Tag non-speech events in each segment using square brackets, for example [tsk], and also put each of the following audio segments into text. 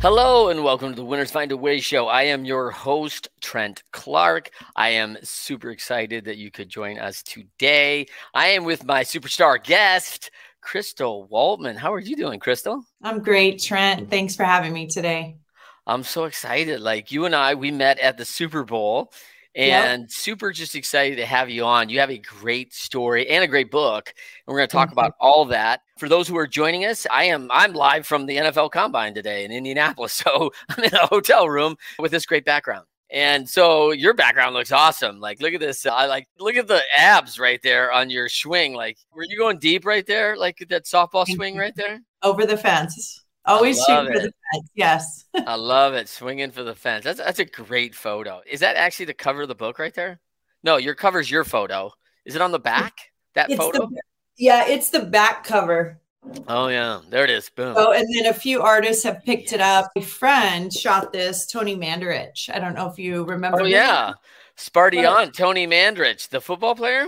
Hello and welcome to the Winners Find a Way show. I am your host, Trent Clark. I am super excited that you could join us today. I am with my superstar guest, Crystal Waltman. How are you doing, Crystal? I'm great, Trent. Thanks for having me today. I'm so excited. Like you and I, we met at the Super Bowl and yep. super just excited to have you on. You have a great story and a great book, and we're going to talk mm-hmm. about all that. For those who are joining us, I am I'm live from the NFL Combine today in Indianapolis, [laughs] so I'm in a hotel room with this great background. And so your background looks awesome. Like, look at this. I like look at the abs right there on your swing. Like, were you going deep right there? Like that softball swing right there? Over the fence. Always shoot for the fence. Yes. I love it. Swinging for the fence. That's that's a great photo. Is that actually the cover of the book right there? No, your cover's your photo. Is it on the back? That it's photo? The, yeah, it's the back cover. Oh yeah, there it is. Boom. Oh, and then a few artists have picked yes. it up. My friend shot this, Tony Mandarich. I don't know if you remember. Oh yeah, Sparty on Tony Mandarich, the football player.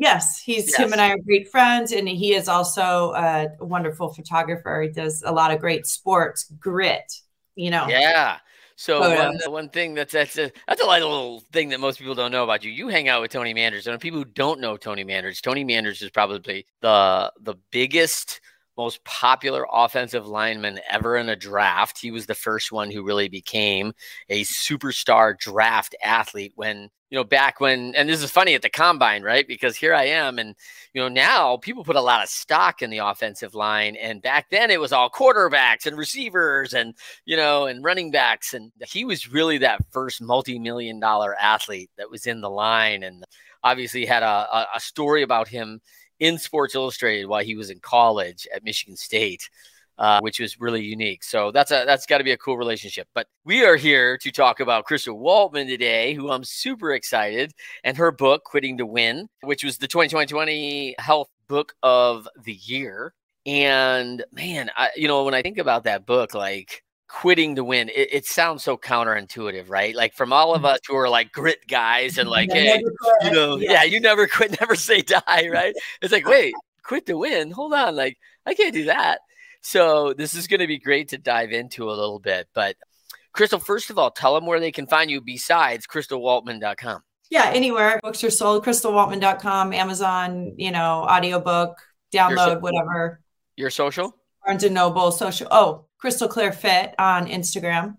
Yes, he's yes. him and I are great friends, and he is also a wonderful photographer. He does a lot of great sports grit, you know. Yeah. So oh, one, one thing that's that's a that's a little thing that most people don't know about you. You hang out with Tony Mandarich, and people who don't know Tony Mandarich, Tony Mandarich is probably the the biggest most popular offensive lineman ever in a draft. He was the first one who really became a superstar draft athlete when, you know, back when, and this is funny at the combine, right? Because here I am. And, you know, now people put a lot of stock in the offensive line. And back then it was all quarterbacks and receivers and, you know, and running backs. And he was really that first multi million dollar athlete that was in the line. And obviously had a, a story about him in Sports Illustrated while he was in college at Michigan State. Uh, which was really unique. So that's a that's got to be a cool relationship. But we are here to talk about Crystal Waltman today, who I'm super excited, and her book "Quitting to Win," which was the 2020 Health Book of the Year. And man, I, you know, when I think about that book, like quitting to win it, it, sounds so counterintuitive right like from all of mm-hmm. us who are like grit guys and like hey you know yeah. yeah you never quit [laughs] never say die right it's like [laughs] wait quit to win hold on like i can't do that so this is going to be great to dive into a little bit but crystal first of all tell them where they can find you besides crystalwaltman.com yeah anywhere books are sold crystalwaltman.com amazon you know audiobook download your so- whatever your social Barnes and Noble social. Oh, Crystal Clear Fit on Instagram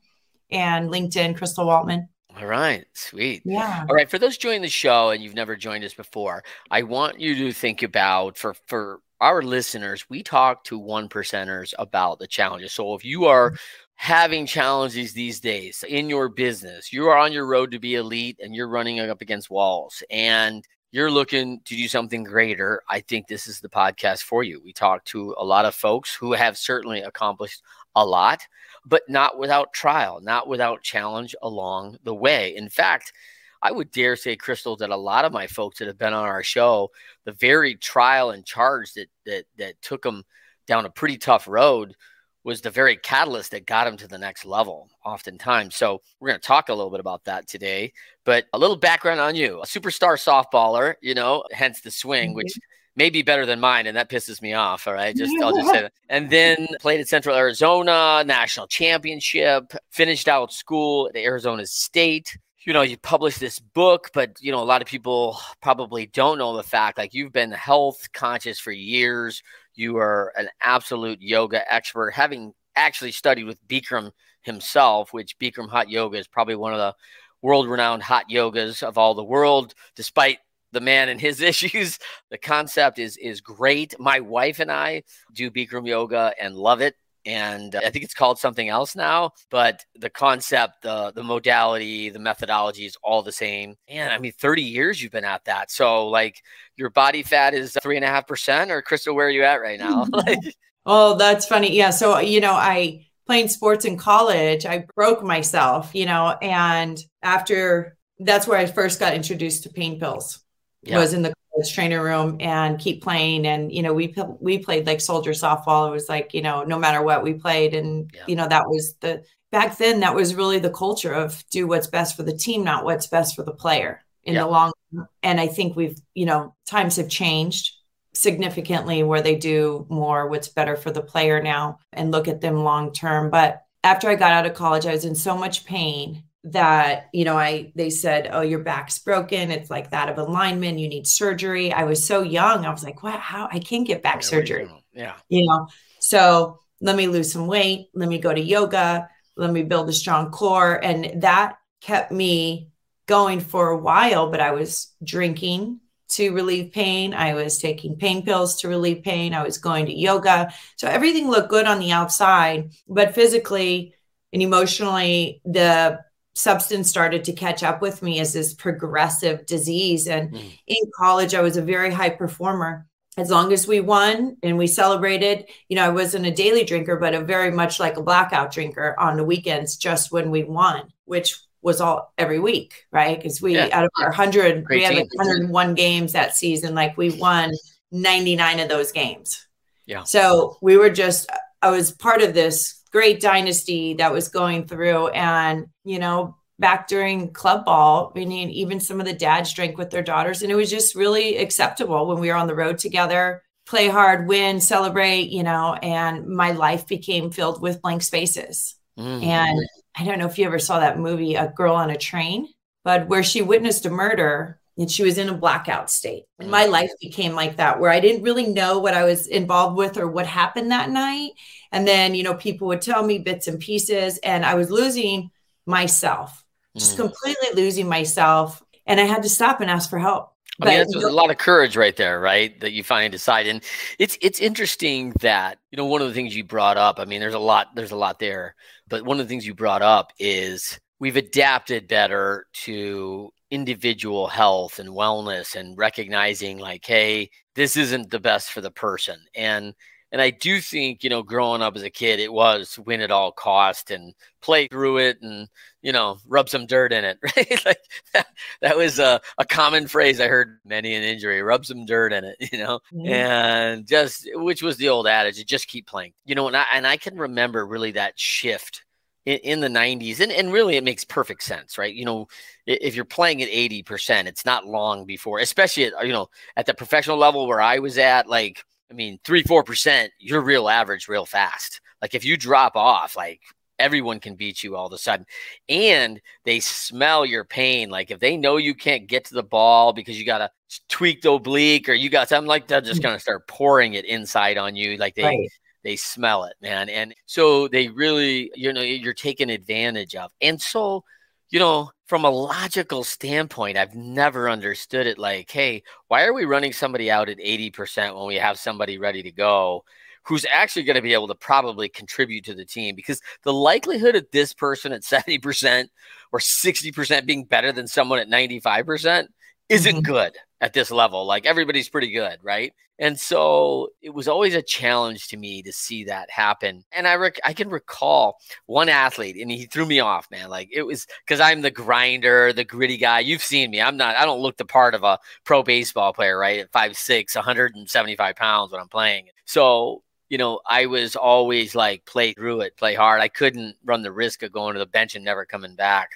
and LinkedIn, Crystal Waltman. All right, sweet. Yeah. All right, for those joining the show and you've never joined us before, I want you to think about for for our listeners, we talk to one percenters about the challenges. So if you are mm-hmm. having challenges these days in your business, you are on your road to be elite and you're running up against walls and you're looking to do something greater, I think this is the podcast for you. We talk to a lot of folks who have certainly accomplished a lot, but not without trial, not without challenge along the way. In fact, I would dare say, Crystal, that a lot of my folks that have been on our show, the very trial and charge that that that took them down a pretty tough road was the very catalyst that got them to the next level oftentimes. So we're going to talk a little bit about that today, but a little background on you, a superstar softballer, you know, hence the swing, mm-hmm. which may be better than mine. And that pisses me off. All right. Just, I'll just say [laughs] that. And then played at Central Arizona national championship, finished out school at Arizona State you know, you published this book, but you know, a lot of people probably don't know the fact like you've been health conscious for years. You are an absolute yoga expert, having actually studied with Bikram himself, which Bikram Hot Yoga is probably one of the world renowned hot yogas of all the world, despite the man and his [laughs] issues. The concept is is great. My wife and I do Bikram yoga and love it. And uh, I think it's called something else now, but the concept, the the modality, the methodology is all the same. And I mean, 30 years you've been at that. So like your body fat is three and a half percent or Crystal, where are you at right now? [laughs] [laughs] oh, that's funny. Yeah. So, you know, I playing sports in college, I broke myself, you know, and after that's where I first got introduced to pain pills. Yeah. Was in the college trainer room and keep playing, and you know we we played like soldier softball. It was like you know no matter what we played, and yeah. you know that was the back then that was really the culture of do what's best for the team, not what's best for the player in yeah. the long. Run. And I think we've you know times have changed significantly where they do more what's better for the player now and look at them long term. But after I got out of college, I was in so much pain that you know i they said oh your back's broken. It's like that of a lineman you need surgery. I was so young. I was like what? How? I can't get back yeah, surgery. yeah. You know? So let me lose some weight. Let me go to yoga. Let me build a strong core. And that kept me going for a while but i was drinking to relieve pain. I was taking pain pills to relieve pain. I was going to yoga. So everything looked good on the outside but physically and emotionally the substance started to catch up with me as this progressive disease. And mm. in college, I was a very high performer. As long as we won and we celebrated, you know, I wasn't a daily drinker, but a very much like a blackout drinker on the weekends, just when we won, which was all every week, right? Because we, yeah. out of our 100, we had like 101 games that season, like we won 99 of those games. Yeah. So we were just, I was part of this great dynasty that was going through. And, you know, back during club ball, I mean, even some of the dads drank with their daughters. And it was just really acceptable when we were on the road together, play hard, win, celebrate, you know, and my life became filled with blank spaces. Mm-hmm. And I don't know if you ever saw that movie, A Girl on a Train, but where she witnessed a murder and she was in a blackout state. And my mm. life became like that, where I didn't really know what I was involved with or what happened that night. And then, you know, people would tell me bits and pieces, and I was losing myself, just mm. completely losing myself. And I had to stop and ask for help. I mean, that's a lot of courage right there, right? That you finally decide. And it's it's interesting that, you know, one of the things you brought up, I mean, there's a lot, there's a lot there. But one of the things you brought up is we've adapted better to individual health and wellness and recognizing like hey this isn't the best for the person. And and i do think you know growing up as a kid it was win at all cost and play through it and you know rub some dirt in it [laughs] right? Like that, that was a, a common phrase i heard many an injury rub some dirt in it [laughs] you know? Mm-hmm. and just which was the old adage just keep playing. You know and I, and I can remember really that shift in, in the 90s and, and really it makes perfect sense right? You know if you're playing at 80% it's not long before especially at you know at the professional level where i was at like i mean 3 4% you're real average real fast. Like if you drop off like everyone can beat you all of a sudden. And they smell your pain. Like if they know you can't get to the ball because you got a tweaked oblique or you got something like that just mm. going to start pouring it inside on you like they right they smell it, man. And so they really, you know, you're taken advantage of. And so, you know, from a logical standpoint, I've never understood it like, hey, why are we running somebody out at 80% when we have somebody ready to go? Who's actually going to be able to probably contribute to the team because the likelihood of this person at 70% or 60% being better than someone at 95% isn't mm-hmm. good at this level. Like everybody's pretty good, right? And so it was always a challenge to me to see that happen. And I rec- I can recall one athlete, and he threw me off, man. Like it was because I'm the grinder, the gritty guy. You've seen me. I'm not. I don't look the part of a pro baseball player, right? At five six, 175 pounds when I'm playing. So you know, I was always like play through it, play hard. I couldn't run the risk of going to the bench and never coming back.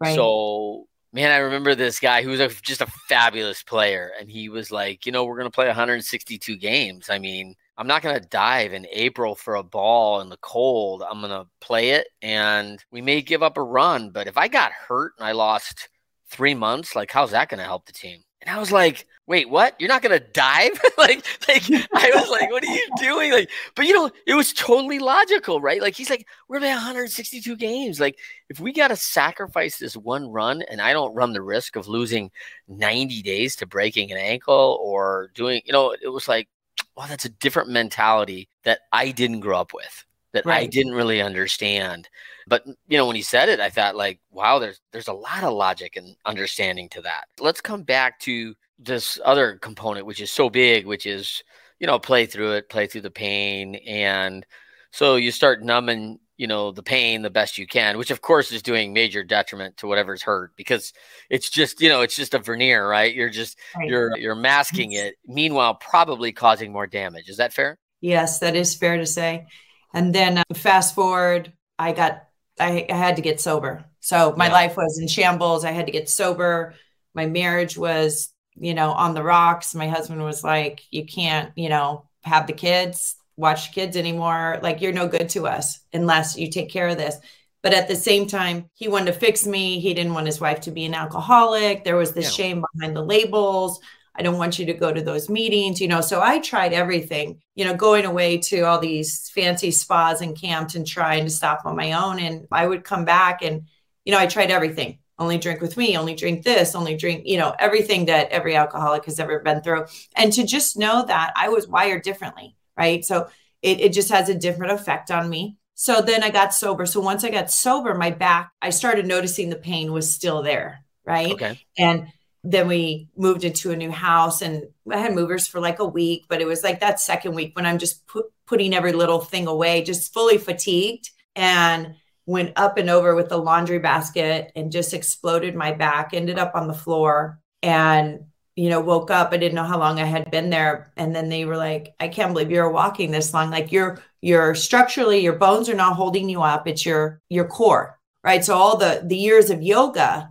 Right. So man, I remember this guy who was a, just a fabulous player, and he was like, you know, we're going to play 162 games. I mean, I'm not going to dive in April for a ball in the cold. I'm going to play it, and we may give up a run. But if I got hurt and I lost three months, like, how's that going to help the team? And I was like, wait, what? You're not gonna dive? [laughs] like, like I was like, what are you doing? Like, but you know, it was totally logical, right? Like he's like, we're at 162 games. Like, if we gotta sacrifice this one run and I don't run the risk of losing 90 days to breaking an ankle or doing, you know, it was like, [tsk] wow, that's a different mentality that I didn't grow up with, that right. I didn't really understand. But you know, when he said it, I thought like, wow, there's there's a lot of logic and understanding to that. Let's come back to this other component, which is so big, which is you know, play through it, play through the pain, and so you start numbing you know the pain the best you can which of course is doing major detriment to whatever's hurt because it's just you know it's just a veneer right you're just right. you're you're masking it meanwhile probably causing more damage is that fair yes that is fair to say and then uh, fast forward i got I, I had to get sober. So my yeah. life was in shambles. I had to get sober. My marriage was, you know, on the rocks. My husband was like, you can't, you know, have the kids, watch the kids anymore. Like you're no good to us unless you take care of this. But at the same time, he wanted to fix me. He didn't want his wife to be an alcoholic. There was this yeah. shame behind the labels. I don't want you to go to those meetings, you know. So I tried everything, you know, going away to all these fancy spas and camps and trying to stop on my own. And I would come back and, you know, I tried everything. Only drink with me, only drink this, only drink, you know, everything that every alcoholic has ever been through. And to just know that I was wired differently, right? So it, it just has a different effect on me. So then I got sober. So once I got sober, my back, I started noticing the pain was still there. Right. Okay. And then we moved into a new house and I had movers for like a week, but it was like that second week when I'm just put, putting every little thing away, just fully fatigued and went up and over with the laundry basket and just exploded my back, ended up on the floor and you know, woke up. I didn't know how long I had been there. And then they were like, I can't believe you're walking this long. Like you're you're structurally, your bones are not holding you up. It's your your core. Right. So all the the years of yoga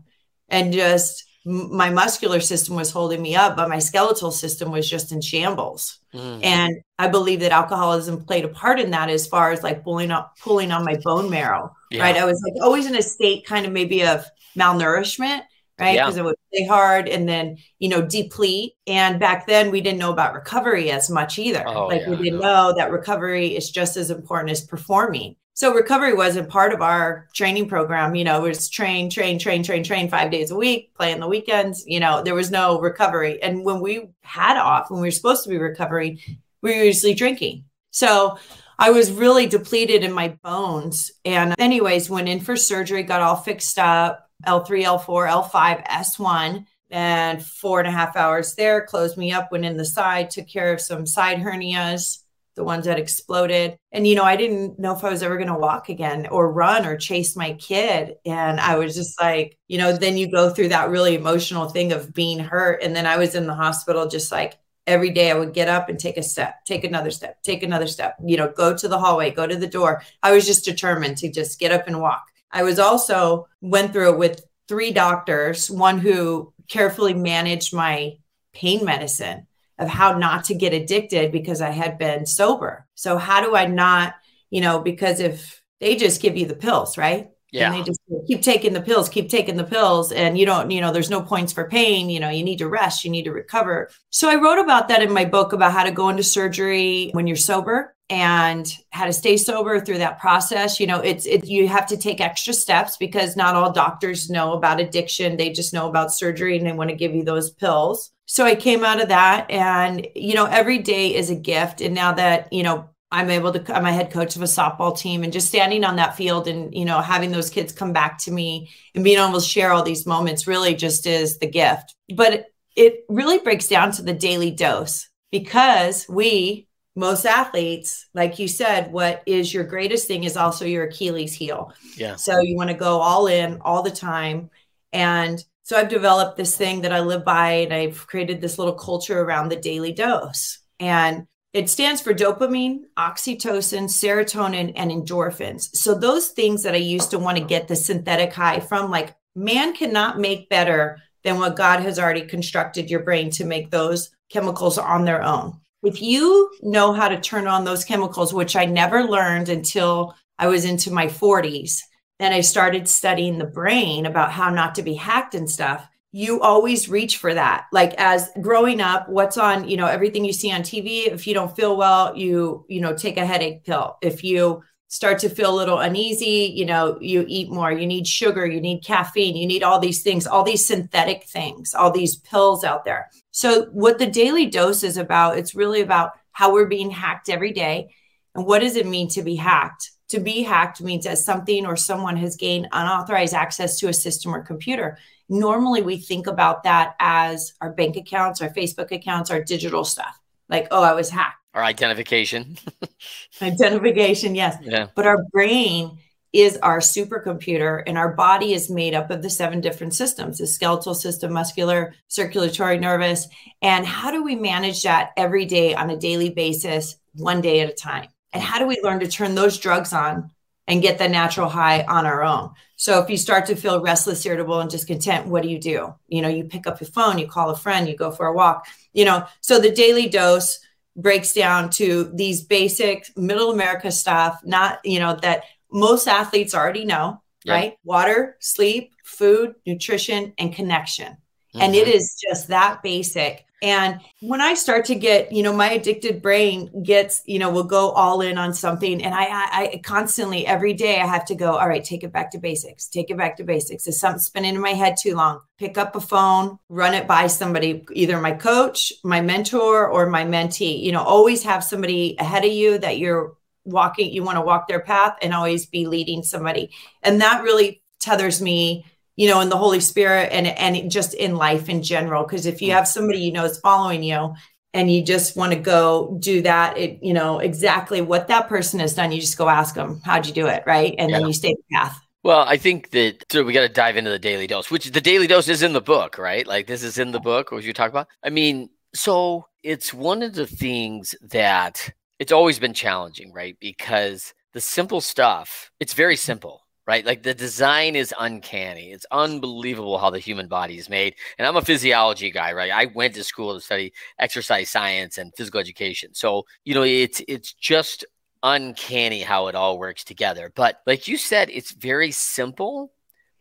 and just my muscular system was holding me up, but my skeletal system was just in shambles. Mm. And I believe that alcoholism played a part in that as far as like pulling up, pulling on my bone marrow. Yeah. Right. I was like always in a state kind of maybe of malnourishment, right? Because yeah. it would play hard and then, you know, deplete. And back then we didn't know about recovery as much either. Oh, like yeah, we didn't know that recovery is just as important as performing. So recovery wasn't part of our training program. You know, it was train, train, train, train, train five days a week, play on the weekends. You know, there was no recovery. And when we had off, when we were supposed to be recovering, we were usually drinking. So I was really depleted in my bones. And anyways, went in for surgery, got all fixed up, L3, L4, L5, S1, and four and a half hours there, closed me up, went in the side, took care of some side hernias the ones that exploded. And, you know, I didn't know if I was ever going to walk again or run or chase my kid. And I was just like, you know, then you go through that really emotional thing of being hurt. And then I was in the hospital just like, every day I would get up and take a step, take another step, take another step, you know, go to the hallway, go to the door. I was just determined to just get up and walk. I was also went through it with three doctors, one who carefully managed my pain medicine of how not to get addicted because I had been sober. So how do I not, you know, because if they just give you the pills, right? Yeah. And they just keep taking the pills, keep taking the pills, and you don't, you know, there's no points for pain. You know, you need to rest, you need to recover. So I wrote about that in my book about how to go into surgery when you're sober and how to stay sober through that process. You know, it's it you have to take extra steps because not all doctors know about addiction. They just know about surgery and they want to give you those pills so I came out of that and you know every day is a gift. And now that you know I'm able to I'm a head coach of a softball team and just standing on that field and you know having those kids come back to me and being able to share all these moments really just is the gift. But it really breaks down to the daily dose because we most athletes like you said what is your greatest thing is also your Achilles heel. Yeah. So you want to go all in all the time. And so I've developed this thing that I live by, and I've created this little culture around the daily dose. And it stands for dopamine, oxytocin, serotonin, and endorphins. So those things that I used to want to get the synthetic high from, like man cannot make better than what God has already constructed your brain to make those chemicals on their own. If you know how to turn on those chemicals, which I never learned until I was into my 40s, and I started studying the brain about how not to be hacked and stuff. you always reach for that. Like as growing up, what's on, you know, everything you see on TV, if you don't feel well, you, you know, take a headache pill. If you start to feel a little uneasy, you know, you eat more, you need sugar, you need caffeine, you need all these things, all these synthetic things, all these pills out there. So what the daily dose is about, it's really about how we're being hacked every day. And what does it mean to be hacked? To be hacked means that something or someone has gained unauthorized access to a system or computer. Normally, we think about that as our bank accounts, our Facebook accounts, our digital stuff. Like, oh, I was hacked. Our identification. [laughs] identification, yes. Yeah. But our brain is our supercomputer, and our body is made up of the seven different systems the skeletal system, muscular, circulatory, nervous. And how do we manage that every day on a daily basis, one day at a time? And how do we learn to turn those drugs on and get the natural high on our own? So if you start to feel restless, irritable, and discontent, what do you do? You know, you pick up your phone, you call a friend, you go for a walk, you know. So the daily dose breaks down to these basic middle America stuff, not, you know, that most athletes already know, right? Water, sleep, food, nutrition, and connection. Mm-hmm. And it is just that basic. And when I start to get, you know, my addicted brain gets, you know, will go all in on something. And I, I, I, constantly, every day, I have to go, all right, take it back to basics, take it back to basics. Is something spinning in my head too long? Pick up a phone, run it by somebody, either my coach, my mentor, or my mentee. You know, always have somebody ahead of you that you're walking, you want to walk their path and always be leading somebody. And that really tethers me you know, in the Holy Spirit and and just in life in general. Because if you mm. have somebody you know is following you and you just want to go do that, it you know exactly what that person has done. You just go ask them, "How'd you do it?" Right, and yeah. then you stay the path. Well, I think that so we got to dive into the daily dose, which the daily dose is in the book, right? Like this is in the book, what you talk about. I mean, so it's one of the things that it's always been challenging, right? Because the simple stuff, it's very mm. simple right? Like the design is uncanny. It's unbelievable how the human body is made. And I'm a physiology guy, right? I went to school to study exercise science and physical education. So, you know, it's it's just uncanny how it all works together. But like you said, it's very simple,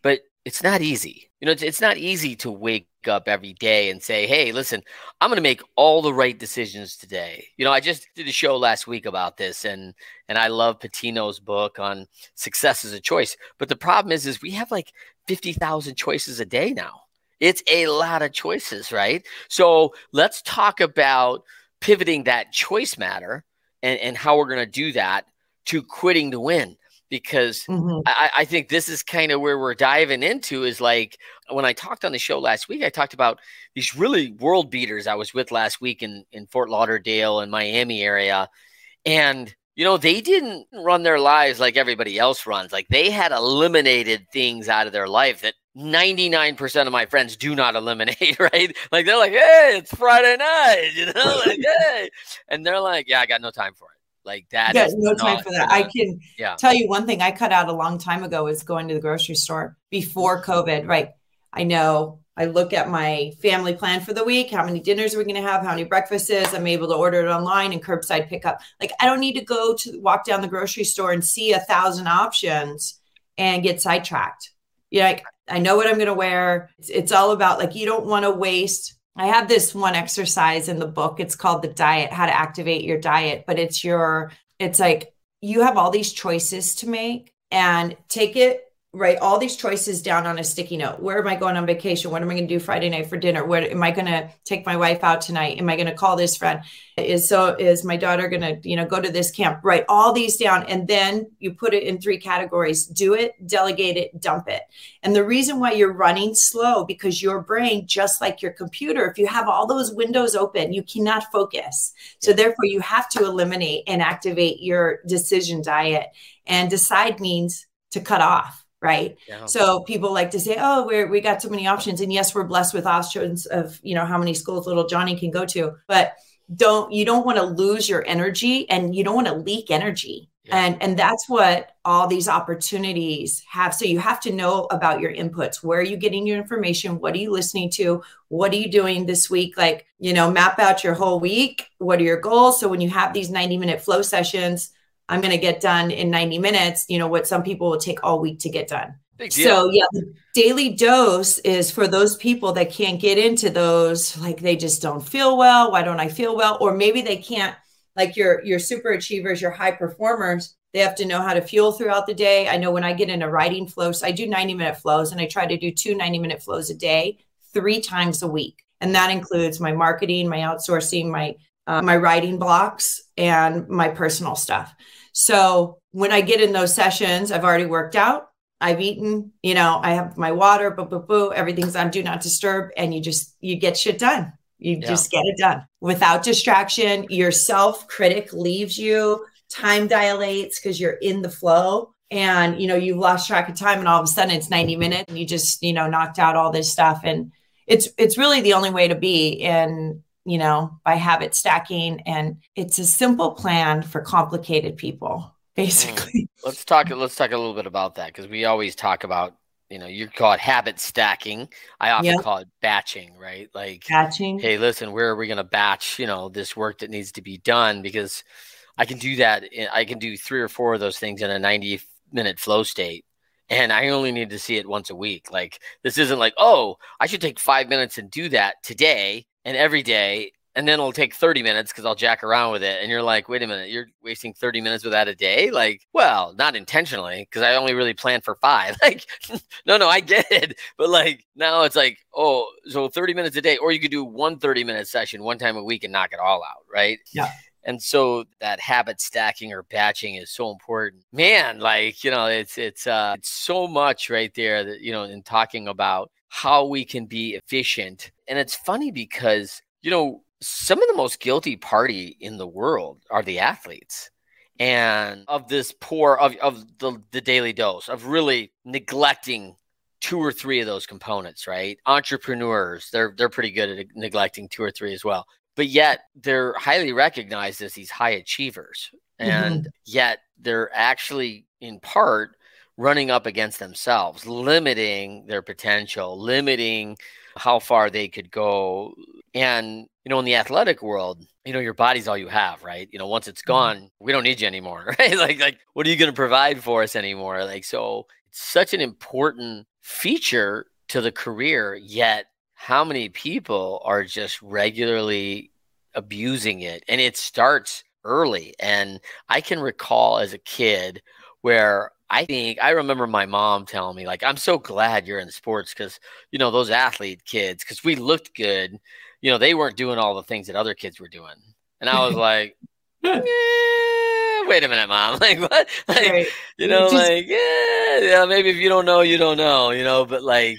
but it's not easy. You know, it's, it's not easy to wake up every day and say, hey, listen, I'm going to make all the right decisions today. You know, I just did a show last week about this and and I love Pitino's book on success as a choice. But the problem is is we have like 50,000 choices a day now. It's a lot of choices, right? So, let's talk about pivoting that choice matter and and how we're going to do that to quitting to win because mm-hmm. I, I, think this is kind of where we're diving into is like when I talked on the show last week, I talked about these really world beaters I was with last week in, in Fort Lauderdale and Miami area. And, you know, they didn't run their lives like everybody else runs. Like they had eliminated things out of their life that 99% of my friends do not [laughs] eliminate, right? Like they're like, hey, it's Friday night, [laughs] you know, like, [laughs] hey. And they're like, yeah, I got no time for it. Like that. Yeah, no time for that. I can yeah. tell you one thing I cut out a long time ago is going to the grocery store before COVID. Right. I know I look at my family plan for the week, how many dinners are we going to have, how many breakfasts. I'm able to order it online and curbside pickup. Like I don't need to go to walk down the grocery store and see a thousand options and get sidetracked. You know, like I know what I'm going to wear. It's, it's all about like you don't want to waste I have this one exercise in the book. It's called the diet, how to activate your diet, but it's your, it's like you have all these choices to make and take it write all these choices down on a sticky note. Where am I going on vacation? What am I going to do Friday night for dinner? Where am I going to take my wife out tonight? Am I going to call this friend? Is so is my daughter going to, you know, go to this camp? Write all these down and then you put it in three categories. Do it, delegate it, dump it. And the reason why you're running slow because your brain just like your computer, if you have all those windows open, you cannot focus. So therefore you have to eliminate and activate your decision diet. And decide means to cut off right? Yeah. so people like to say oh we're we got so many options. And yes we're blessed with options of you know how many schools little johnny can go to but don't you don't want to lose your energy and you don't want to leak energy. Yeah. and and that's what all these opportunities have. So you have to know about your inputs. Where are you getting your information? What are you listening to? What are you doing this week? Like you know map out your whole week. What are your goals? So when you have these 90 minute flow sessions I'm going to get done in 90 minutes, you know, what some people will take all week to get done. So yeah, the daily dose is for those people that can't get into those, like they just don't feel well. Why don't I feel well? Or maybe they can't, like your your super achievers, your high performers, they have to know how to fuel throughout the day. I know when I get in a writing flow, so I do 90 minute flows and I try to do two 90 minute flows a day, three times a week. And that includes my marketing, my outsourcing, my uh, my writing blocks and my personal stuff. So when I get in those sessions, I've already worked out. I've eaten, you know, I have my water, boo, boo, boo, everything's on do not disturb, and you just you get shit done. You yeah. just get it done without distraction. Your self critic leaves you, time dilates because you're in the flow. And you know, you've lost track of time, and all of a sudden it's 90 minutes, and you just, you know, knocked out all this stuff. And it's it's really the only way to be. And you know, by habit stacking. And it's a simple plan for complicated people, basically. Mm. [laughs] Let's talk let's talk a little bit about that because we always talk about you know, you call it habit stacking. I often yep. call it batching, right? Like batching. Hey, listen, where are we going to batch, you know, this work that needs to be done? Because I can do that. I can do three or four of those things in a 90 minute flow state. And I only need to see it once a week. Like this isn't like, oh, I should take five minutes and do that today and every day and then it'll take 30 minutes because I'll jack around with it. And you're like, wait a minute, you're wasting 30 minutes with that a day? Like, well, not intentionally, because I only really planned for five. [laughs] Like, no, no, I get it. But like now it's like, oh, so 30 minutes a day, or you could do one 30 minute session one time a week and knock it all out, right? Yeah. And so that habit stacking or batching is so important. Man, like, you know, it's it's uh it's so much right there that, you know, in talking about how we can be efficient. And it's funny because, you know, some of the most guilty party in the world are the athletes. And of this poor of, of the, the daily dose of really neglecting two or three of those components right? Entrepreneurs they're they're pretty good at neglecting two or three as well. But yet they're highly recognized as these high achievers. And mm-hmm. yet they're actually in part running up against themselves limiting their potential limiting how far they could go and you know, in the athletic world, you know, your body's all you have, right? You know, once it's mm-hmm. gone, we don't need you anymore, [laughs] right? like, like, what are you going to provide for us anymore? Like, so it's such an important feature to the career. Yet, how many people are just regularly abusing it? And it starts early. And I can recall as a kid where I think I remember my mom telling me, like, I'm so glad you're in sports because, you know, those athlete kids, because we looked good you know, they weren't doing all the things that other kids were doing. And I was [laughs] like, eh, wait a minute, mom. [laughs] Like what? [laughs] Like, right. you know, Just, like, yeah, yeah, maybe if you don't know, you don't know, you know, but like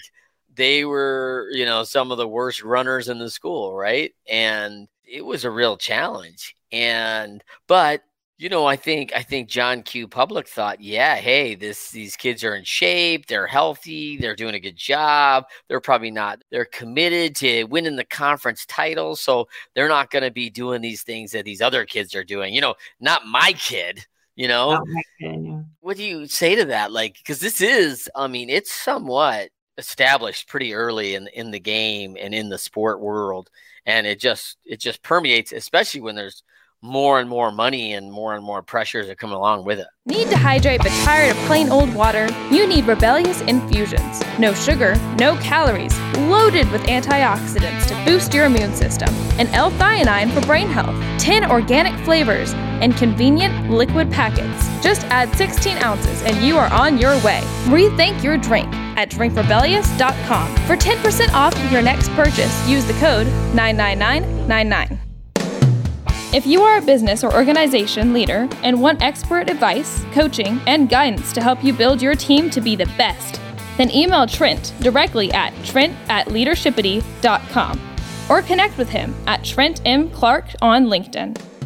they were, you know, some of the worst runners in the school, right? And it was a real challenge. And but you know, I think I think John Q. Public thought, yeah, hey, this these kids are in shape, they're healthy, they're doing a good job. They're probably not. They're committed to winning the conference title, so they're not going to be doing these things that these other kids are doing. You know, not my kid. You know, kid, yeah. what do you say to that? Like, because this is, I mean, it's somewhat established pretty early in in the game and in the sport world, and it just it just permeates, especially when there's more and more money and more and more pressures that come along with it. Need to hydrate but tired of plain old water? You need Rebellious Infusions. No sugar, no calories, loaded with antioxidants to boost your immune system, and L-theanine for brain health, 10 organic flavors, and convenient liquid packets. Just add 16 ounces and you are on your way. Rethink your drink at drinkrebellious.com. For 10% off your next purchase, use the code 99999. If you are a business or organization leader and want expert advice, coaching, and guidance to help you build your team to be the best, then email Trent directly at trent at leadershipity.com or connect with him at Trent M. Clark on LinkedIn.